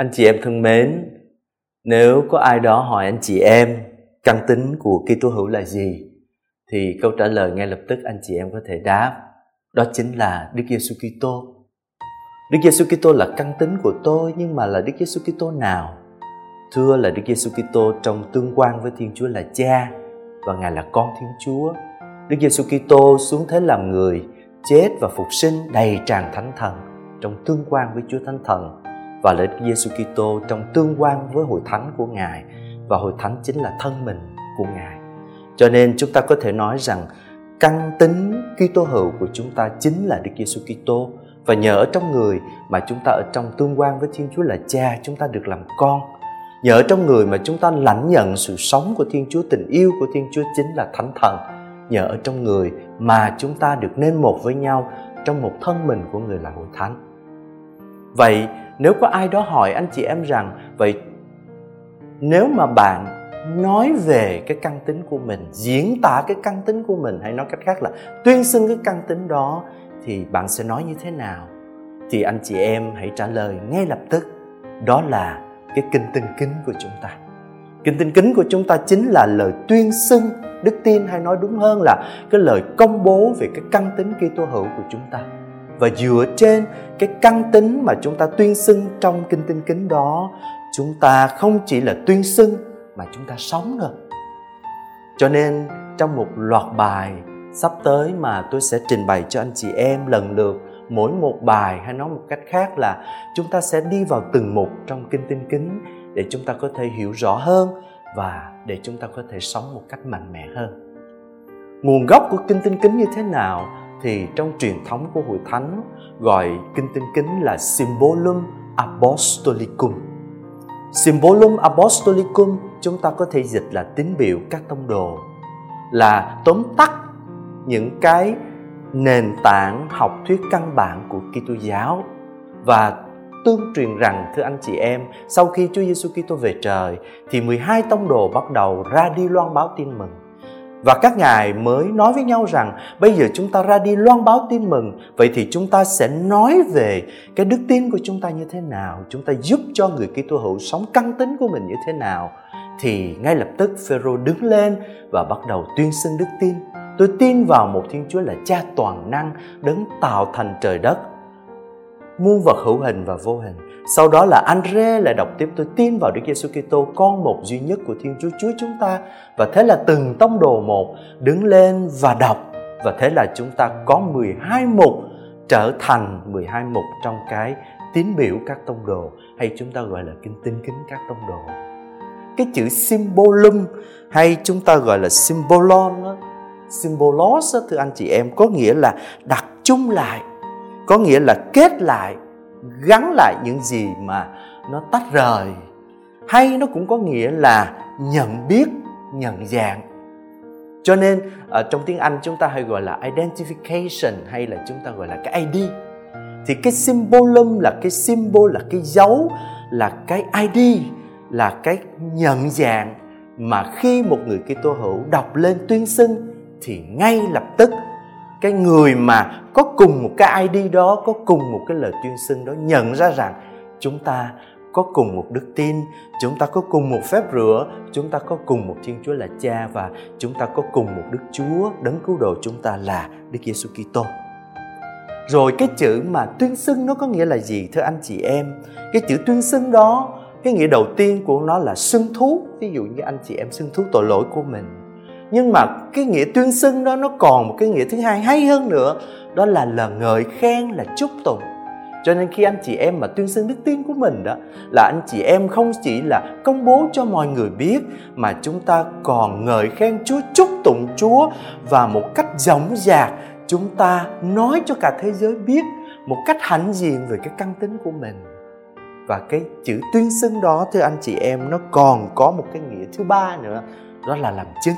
Anh chị em thân mến, nếu có ai đó hỏi anh chị em căn tính của Kitô hữu là gì thì câu trả lời ngay lập tức anh chị em có thể đáp đó chính là Đức Giêsu Kitô. Đức Giêsu Kitô là căn tính của tôi nhưng mà là Đức Giêsu Kitô nào? Thưa là Đức Giêsu Kitô trong tương quan với Thiên Chúa là Cha và Ngài là con Thiên Chúa. Đức Giêsu Kitô xuống thế làm người, chết và phục sinh đầy tràn thánh thần trong tương quan với Chúa Thánh Thần và lợi Đức Giêsu Kitô trong tương quan với hội thánh của Ngài và hội thánh chính là thân mình của Ngài. Cho nên chúng ta có thể nói rằng căn tính Kitô hữu của chúng ta chính là Đức Giêsu Kitô và nhờ ở trong người mà chúng ta ở trong tương quan với Thiên Chúa là Cha, chúng ta được làm con. Nhờ ở trong người mà chúng ta lãnh nhận sự sống của Thiên Chúa, tình yêu của Thiên Chúa chính là Thánh Thần. Nhờ ở trong người mà chúng ta được nên một với nhau trong một thân mình của người là hội thánh. Vậy, nếu có ai đó hỏi anh chị em rằng, vậy nếu mà bạn nói về cái căn tính của mình, diễn tả cái căn tính của mình, hay nói cách khác là tuyên xưng cái căn tính đó, thì bạn sẽ nói như thế nào? Thì anh chị em hãy trả lời ngay lập tức. Đó là cái kinh tinh kính của chúng ta. Kinh tinh kính của chúng ta chính là lời tuyên xưng, đức tin hay nói đúng hơn là cái lời công bố về cái căn tính Kitô hữu của chúng ta và dựa trên cái căn tính mà chúng ta tuyên xưng trong kinh tinh kính đó, chúng ta không chỉ là tuyên xưng mà chúng ta sống nữa. Cho nên trong một loạt bài sắp tới mà tôi sẽ trình bày cho anh chị em lần lượt, mỗi một bài hay nói một cách khác là chúng ta sẽ đi vào từng mục trong kinh tinh kính để chúng ta có thể hiểu rõ hơn và để chúng ta có thể sống một cách mạnh mẽ hơn. Nguồn gốc của kinh tinh kính như thế nào? Thì trong truyền thống của hội thánh, gọi kinh tinh kính là symbolum apostolicum symbolum apostolicum chúng ta có thể dịch là tín biểu các tông đồ, là tóm tắt những cái nền tảng học thuyết căn bản của Kitô giáo. Và tương truyền rằng, thưa anh chị em, sau khi Chúa Giêsu Kitô về trời thì 12 tông đồ bắt đầu ra đi loan báo tin mừng và các ngài mới nói với nhau rằng, bây giờ chúng ta ra đi loan báo tin mừng, vậy thì chúng ta sẽ nói về cái đức tin của chúng ta như thế nào, chúng ta giúp cho người Kitô hữu sống căn tính của mình như thế nào. Thì ngay lập tức Phêrô đứng lên và bắt đầu tuyên xưng đức tin. Tôi tin vào một Thiên Chúa là Cha toàn năng, đấng tạo thành trời đất, muôn vật hữu hình và vô hình sau đó là Andre lại đọc tiếp tôi tin vào Đức Giêsu Kitô con một duy nhất của Thiên Chúa Chúa chúng ta. Và thế là từng tông đồ một đứng lên và đọc. Và thế là chúng ta có 12 mục trở thành 12 mục trong cái tín biểu các tông đồ hay chúng ta gọi là kinh tinh kính các tông đồ. Cái chữ symbolum hay chúng ta gọi là symbolon đó, symbolos đó, thưa anh chị em có nghĩa là đặt chung lại có nghĩa là kết lại gắn lại những gì mà nó tách rời, hay nó cũng có nghĩa là nhận biết, nhận dạng. Cho nên ở trong tiếng anh chúng ta hay gọi là identification hay là chúng ta gọi là cái id thì cái symbolum là cái symbol, là cái dấu, là cái id là cái nhận dạng mà khi một người Kitô hữu đọc lên tuyên xưng thì ngay lập tức cái người mà có cùng một cái ID đó có cùng một cái lời tuyên xưng đó nhận ra rằng chúng ta có cùng một đức tin, chúng ta có cùng một phép rửa, chúng ta có cùng một Thiên Chúa là Cha và chúng ta có cùng một Đức Chúa đấng cứu độ chúng ta là Đức Giêsu Kitô. Rồi cái chữ mà tuyên xưng nó có nghĩa là gì thưa anh chị em? Cái chữ tuyên xưng đó, cái nghĩa đầu tiên của nó là xưng thú. Ví dụ như anh chị em xưng thú tội lỗi của mình nhưng mà cái nghĩa tuyên xưng đó nó còn một cái nghĩa thứ hai hay hơn nữa đó là lời ngợi khen là chúc tụng. Cho nên khi anh chị em mà tuyên xưng đức tin của mình đó là anh chị em không chỉ là công bố cho mọi người biết mà chúng ta còn ngợi khen Chúa, chúc tụng Chúa và một cách dõng dạc chúng ta nói cho cả thế giới biết một cách hãnh diện về cái căn tính của mình. Và cái chữ tuyên xưng đó thưa anh chị em nó còn có một cái nghĩa thứ ba nữa đó là làm chứng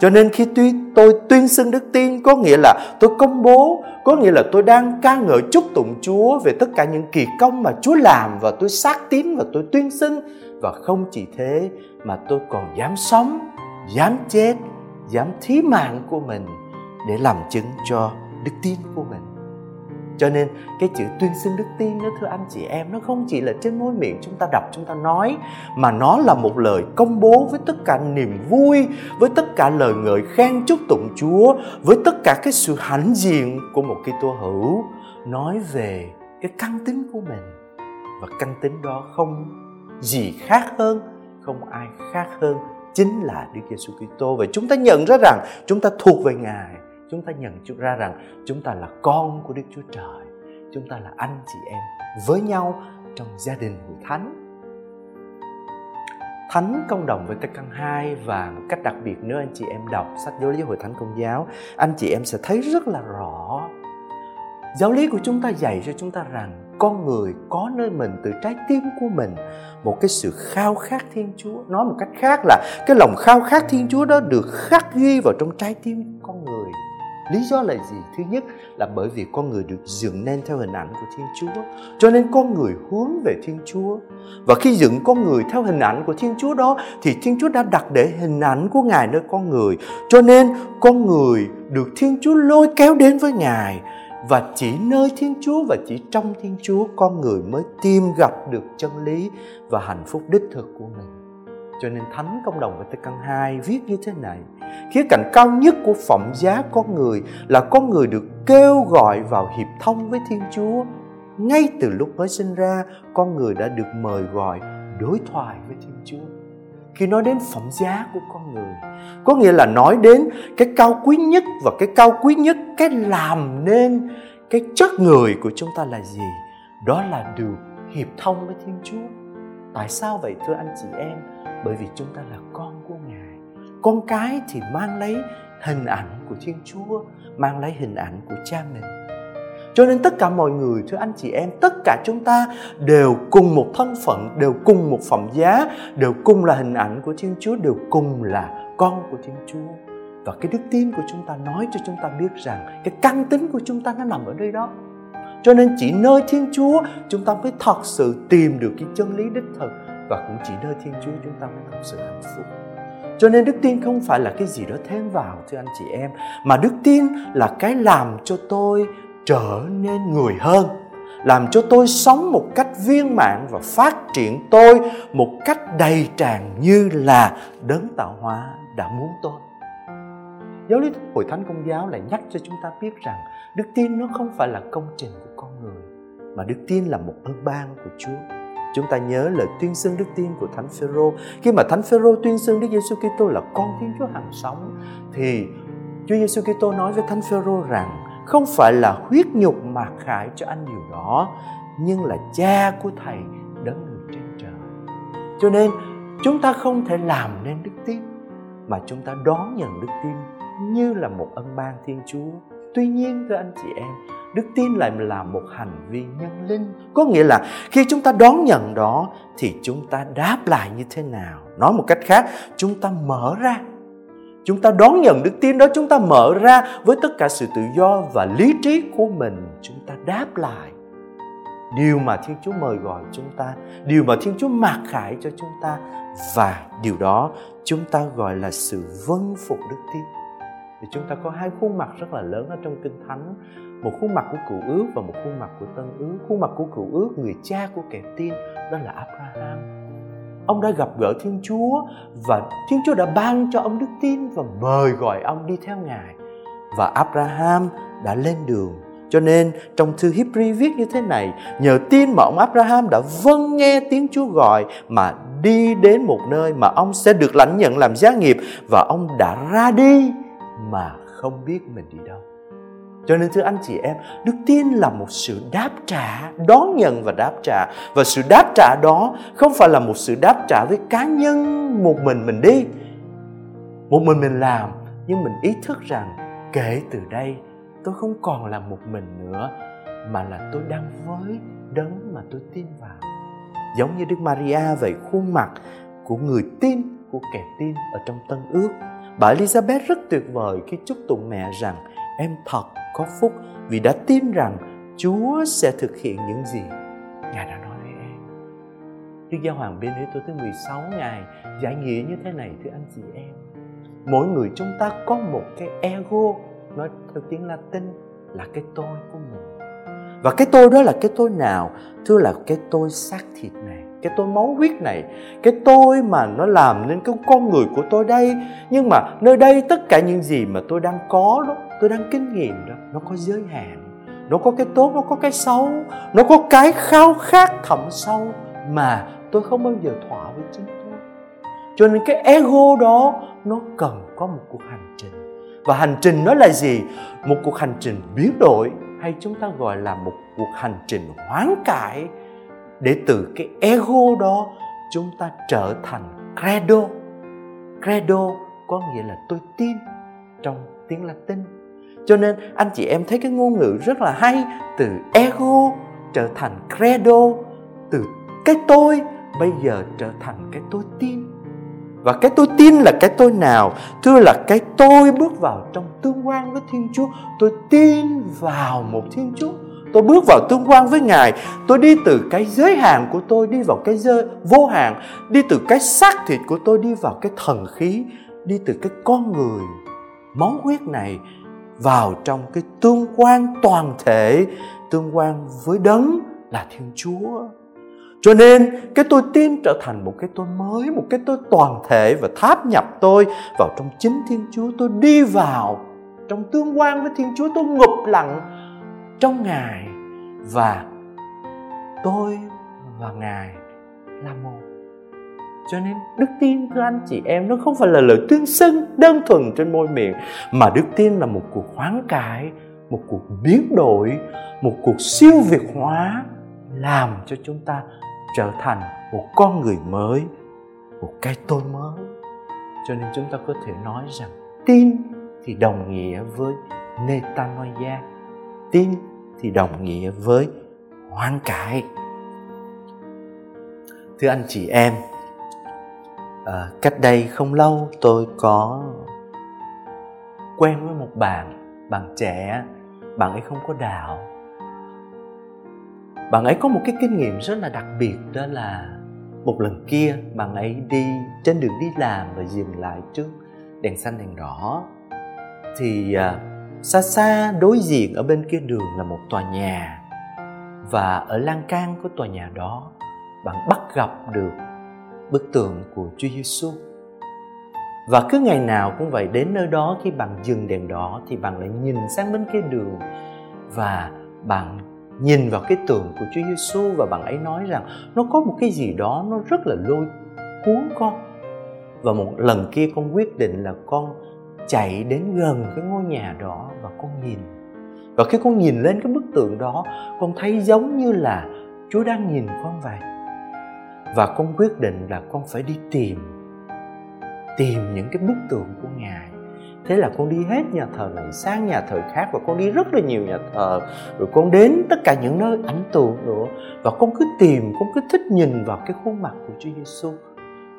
cho nên khi tuy tôi tuyên xưng đức tin, có nghĩa là tôi công bố, có nghĩa là tôi đang ca ngợi chúc tụng chúa về tất cả những kỳ công mà chúa làm và tôi xác tín và tôi tuyên xưng. Và không chỉ thế mà tôi còn dám sống, dám chết, dám thí mạng của mình để làm chứng cho đức tin của mình cho nên, cái chữ tuyên xưng đức tin đó, thưa anh chị em, nó không chỉ là trên môi miệng chúng ta đọc, chúng ta nói, mà nó là một lời công bố với tất cả niềm vui, với tất cả lời ngợi khen chúc tụng Chúa, với tất cả cái sự hãnh diện của một Kitô hữu, nói về cái căn tính của mình. Và căn tính đó không gì khác hơn, không ai khác hơn chính là Đức Giêsu Kitô. Và chúng ta nhận ra rằng chúng ta thuộc về Ngài chúng ta nhận ra rằng chúng ta là con của Đức Chúa Trời. Chúng ta là anh chị em với nhau trong gia đình hội thánh. Thánh công đồng với các căn hai và một cách đặc biệt nếu anh chị em đọc sách giáo lý hội thánh công giáo, anh chị em sẽ thấy rất là rõ. Giáo lý của chúng ta dạy cho chúng ta rằng con người có nơi mình từ trái tim của mình. Một cái sự khao khát thiên chúa. Nói một cách khác là cái lòng khao khát thiên chúa đó được khắc ghi vào trong trái tim con người lý do là gì? Thứ nhất là bởi vì con người được dựng nên theo hình ảnh của thiên chúa, cho nên con người hướng về thiên chúa. Và khi dựng con người theo hình ảnh của thiên chúa đó, thì thiên chúa đã đặt để hình ảnh của ngài nơi con người. Cho nên con người được thiên chúa lôi kéo đến với ngài. Và chỉ nơi Thiên Chúa và chỉ trong Thiên Chúa, con người mới tìm gặp được chân lý và hạnh phúc đích thực của mình. Cho nên Thánh Công đồng Vatican II viết như thế này. Khía cạnh cao nhất của phẩm giá con người là con người được kêu gọi vào hiệp thông với Thiên Chúa. Ngay từ lúc mới sinh ra, con người đã được mời gọi đối thoại với Thiên Chúa. Khi nói đến phẩm giá của con người có nghĩa là nói đến cái cao quý nhất và cái cao quý nhất cái làm nên cái chất người của chúng ta là gì? Đó là được hiệp thông với thiên chúa. Tại sao vậy thưa anh chị em? Bởi vì chúng ta là con của ngài. Con cái thì mang lấy hình ảnh của thiên chúa, mang lấy hình ảnh của cha mình. Cho nên tất cả mọi người, thưa anh chị em, tất cả chúng ta đều cùng một thân phận, đều cùng một phẩm giá, đều cùng là hình ảnh của thiên chúa, đều cùng là con của thiên chúa. Và cái đức tin của chúng ta nói cho chúng ta biết rằng cái căn tính của chúng ta nó nằm ở đây đó. Cho nên chỉ nơi thiên chúa, chúng ta mới thật sự tìm được cái chân lý đích thực và cũng chỉ nơi thiên chúa chúng ta mới thật sự hạnh phúc cho nên đức tin không phải là cái gì đó thêm vào, thưa anh chị em, mà đức tin là cái làm cho tôi trở nên người hơn, làm cho tôi sống một cách viên mãn và phát triển tôi một cách đầy tràn như là đấng tạo hóa đã muốn tôi giáo lý hội thánh công giáo lại nhắc cho chúng ta biết rằng đức tin nó không phải là công trình của con người, mà đức tin là một ơn ban của Chúa. Chúng ta nhớ lời tuyên xưng đức tin của Thánh Phêrô. Khi mà Thánh Phêrô tuyên xưng Đức Giêsu Kitô là con Thiên Chúa hàng sống, thì Chúa Giêsu Kitô nói với Thánh Phêrô rằng, không phải là huyết nhục mà khải cho anh điều đó, nhưng là cha của thầy đấng người trên trời cho nên, chúng ta không thể làm nên đức tin, mà chúng ta đón nhận đức tin như là một ân ban thiên chúa tuy nhiên, thưa anh chị em đức tin lại là một hành vi nhân linh. Có nghĩa là khi chúng ta đón nhận đó thì chúng ta đáp lại như thế nào? Nói một cách khác, chúng ta mở ra. Chúng ta đón nhận đức tin đó, chúng ta mở ra với tất cả sự tự do và lý trí của mình. Chúng ta đáp lại. Điều mà thiên chúa mời gọi chúng ta, điều mà thiên chúa mặc khải cho chúng ta, và điều đó chúng ta gọi là sự vâng phục đức tin. Thì chúng ta có hai khuôn mặt rất là lớn ở trong kinh thánh một khuôn mặt của cựu ước và một khuôn mặt của tân ước khuôn mặt của cựu ước người cha của kẻ tin đó là abraham ông đã gặp gỡ Thiên Chúa và Thiên Chúa đã ban cho ông đức tin và mời gọi ông đi theo Ngài. Và Abraham đã lên đường. Cho nên trong thư Hebrew viết như thế này, nhờ tin mà ông Abraham đã vâng nghe tiếng Chúa gọi mà đi đến một nơi mà ông sẽ được lãnh nhận làm gia nghiệp và ông đã ra đi mà không biết mình đi đâu. Cho nên thưa anh chị em, đức tin là một sự đáp trả, đón nhận và đáp trả. Và sự đáp trả đó không phải là một sự đáp trả với cá nhân một mình mình đi. Một mình mình làm, nhưng mình ý thức rằng kể từ đây tôi không còn là một mình nữa mà là tôi đang với đấng mà tôi tin vào. Giống như Đức Maria vậy khuôn mặt của người tin, của kẻ tin ở trong Tân Ước. Bà Elizabeth rất tuyệt vời khi chúc tụng mẹ rằng em thật có phúc vì đã tin rằng Chúa sẽ thực hiện những gì Ngài đã nói với em. Đức Giáo Hoàng Benedicto thứ 16 Ngài giải nghĩa như thế này, thưa anh chị em. Mỗi người chúng ta có một cái ego, nói theo tiếng Latin là cái tôi của mình. và cái tôi đó là cái tôi nào thưa là cái tôi xác thịt này, cái tôi máu huyết này, cái tôi mà nó làm nên cái con người của tôi đây nhưng mà nơi đây tất cả những gì mà tôi đang có đó tôi đang kinh nghiệm đó, nó có giới hạn, nó có cái tốt, nó có cái xấu, nó có cái khao khát thẳm sâu mà tôi không bao giờ thỏa với chính tôi. Cho nên cái ego đó, nó cần có một cuộc hành trình. Và hành trình nó là gì? Một cuộc hành trình biến đổi hay chúng ta gọi là một cuộc hành trình hoán cải để từ cái ego đó chúng ta trở thành credo. Credo có nghĩa là tôi tin trong tiếng latin cho nên anh chị em thấy cái ngôn ngữ rất là hay, từ ego trở thành credo, từ cái tôi bây giờ trở thành cái tôi tin. Và cái tôi tin là cái tôi nào? Thưa là cái tôi bước vào trong tương quan với thiên chúa. Tôi tin vào một thiên chúa. Tôi bước vào tương quan với ngài. Tôi đi từ cái giới hạn của tôi đi vào cái giới vô hạn. Đi từ cái xác thịt của tôi đi vào cái thần khí. Đi từ cái con người máu huyết này vào trong cái tương quan toàn thể, tương quan với đấng là thiên chúa. Cho nên, cái tôi tin trở thành một cái tôi mới, một cái tôi toàn thể và tháp nhập tôi vào trong chính thiên chúa, tôi đi vào trong tương quan với thiên chúa, tôi ngụp lặng trong ngài và tôi và ngài. Là một cho nên đức tin thưa anh chị em nó không phải là lời tuyên xưng đơn thuần trên môi miệng, mà đức tin là một cuộc hoán cải, một cuộc biến đổi, một cuộc siêu việt hóa làm cho chúng ta trở thành một con người mới, một cái tôi mới. Cho nên chúng ta có thể nói rằng tin thì đồng nghĩa với metanoia, tin thì đồng nghĩa với hoán cải. Thưa anh chị em à, cách đây không lâu tôi có quen với một bạn bạn trẻ. Bạn ấy không có đạo. Bạn ấy có một cái kinh nghiệm rất là đặc biệt đó là một lần kia bạn ấy đi trên đường đi làm và dừng lại trước đèn xanh đèn đỏ. Thì à, xa xa đối diện ở bên kia đường là một tòa nhà và ở lan can của tòa nhà đó bạn bắt gặp được bức tượng của Chúa Giêsu. Và cứ ngày nào cũng vậy đến nơi đó khi bạn dừng đèn đỏ thì bạn lại nhìn sang bên kia đường và bạn nhìn vào cái tượng của Chúa Giêsu và bạn ấy nói rằng nó có một cái gì đó nó rất là lôi cuốn con. Và một lần kia con quyết định là con chạy đến gần cái ngôi nhà đó và con nhìn. Và khi con nhìn lên cái bức tượng đó, con thấy giống như là Chúa đang nhìn con vậy và con quyết định là con phải đi tìm tìm những cái bức tượng của ngài. Thế là con đi hết nhà thờ này sang nhà thờ khác và con đi rất là nhiều nhà thờ. Rồi con đến tất cả những nơi ảnh tượng nữa. Và con cứ tìm, con cứ thích nhìn vào cái khuôn mặt của Chúa Giêsu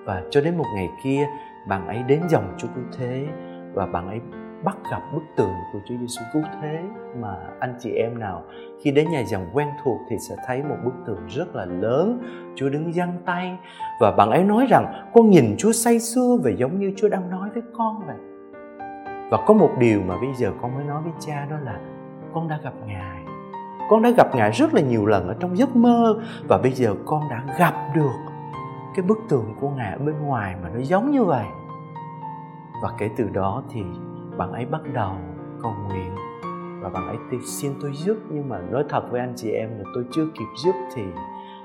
và cho đến một ngày kia, bạn ấy đến dòng Chúa Cứu Thế và bạn ấy bắt gặp bức tượng của Chúa Giêsu cứu thế mà anh chị em nào khi đến nhà dòng quen thuộc thì sẽ thấy một bức tượng rất là lớn. Chúa đứng giăng tay và bạn ấy nói rằng, con nhìn Chúa say sưa và giống như Chúa đang nói với con vậy. Và có một điều mà bây giờ con mới nói với cha đó là, con đã gặp Ngài. Con đã gặp Ngài rất là nhiều lần ở trong giấc mơ và bây giờ con đã gặp được cái bức tượng của Ngài ở bên ngoài mà nó giống như vậy. Và kể từ đó thì bạn ấy bắt đầu cầu nguyện. Và bạn ấy xin tôi giúp nhưng mà nói thật với anh chị em là tôi chưa kịp giúp thì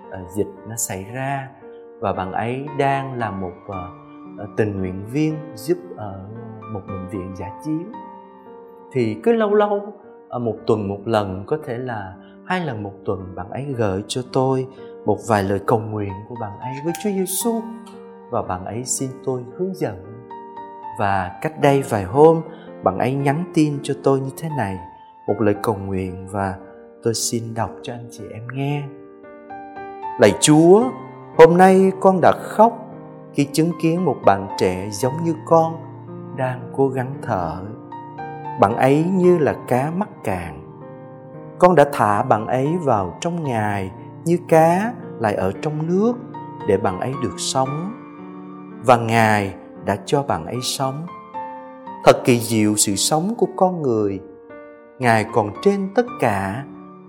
uh, dịch nó xảy ra. Và bạn ấy đang là một uh, tình nguyện viên giúp ở một bệnh viện giả chiến. Thì cứ lâu lâu một tuần một lần có thể là hai lần một tuần bạn ấy gửi cho tôi một vài lời cầu nguyện của bạn ấy với Chúa Giêsu và bạn ấy xin tôi hướng dẫn. Và cách đây vài hôm bạn ấy nhắn tin cho tôi như thế này, một lời cầu nguyện và tôi xin đọc cho anh chị em nghe. Lạy chúa, hôm nay con đã khóc khi chứng kiến một bạn trẻ giống như con đang cố gắng thở. Bạn ấy như là cá mắc cạn. Con đã thả bạn ấy vào trong ngài như cá lại ở trong nước để bạn ấy được sống. Và ngài đã cho bạn ấy sống thật kỳ diệu sự sống của con người. Ngài còn trên tất cả,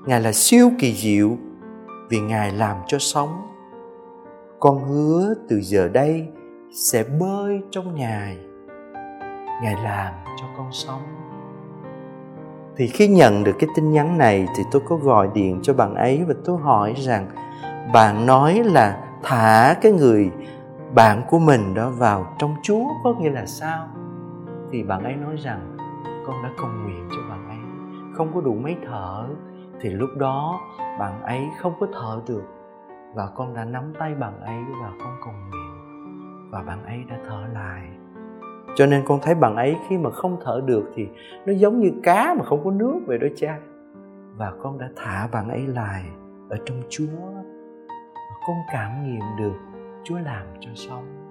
ngài là siêu kỳ diệu, vì ngài làm cho sống. Con hứa từ giờ đây sẽ bơi trong ngài. Ngài làm cho con sống. Thì khi nhận được cái tin nhắn này thì tôi có gọi điện cho bạn ấy và tôi hỏi rằng, bạn nói là thả cái người bạn của mình đó vào trong chúa có nghĩa là sao? Thì bạn ấy nói rằng, con đã cầu nguyện cho bạn ấy, không có đủ mấy thở. Thì lúc đó, bạn ấy không có thở được. Và con đã nắm tay bạn ấy và con cầu nguyện, và bạn ấy đã thở lại. Cho nên con thấy bạn ấy khi mà không thở được thì nó giống như cá mà không có nước vậy đó cha. Và con đã thả bạn ấy lại ở trong chúa. Và con cảm nghiệm được chúa làm cho sống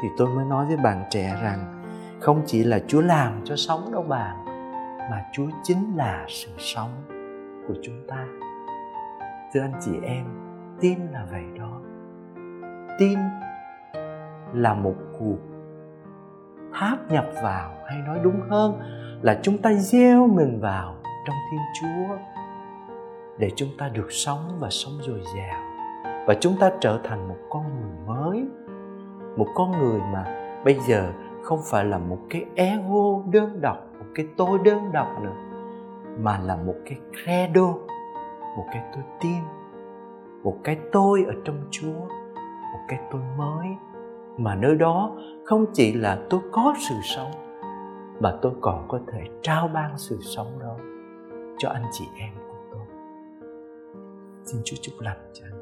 thì tôi mới nói với bạn trẻ rằng không chỉ là chúa làm cho sống đâu bạn mà chúa chính là sự sống của chúng ta. Thưa anh chị em, tin là vậy đó. Tin là một cuộc tháp nhập vào, hay nói đúng hơn là chúng ta gieo mình vào trong thiên chúa để chúng ta được sống và sống dồi dào, và chúng ta trở thành một con người mới, một con người mà bây giờ không phải là một cái ego đơn độc, một cái tôi đơn độc nữa, mà là một cái credo, một cái tôi tin, một cái tôi ở trong chúa, một cái tôi mới. Mà nơi đó không chỉ là tôi có sự sống, mà tôi còn có thể trao ban sự sống đó cho anh chị em của tôi. Xin chúa chúc lành cho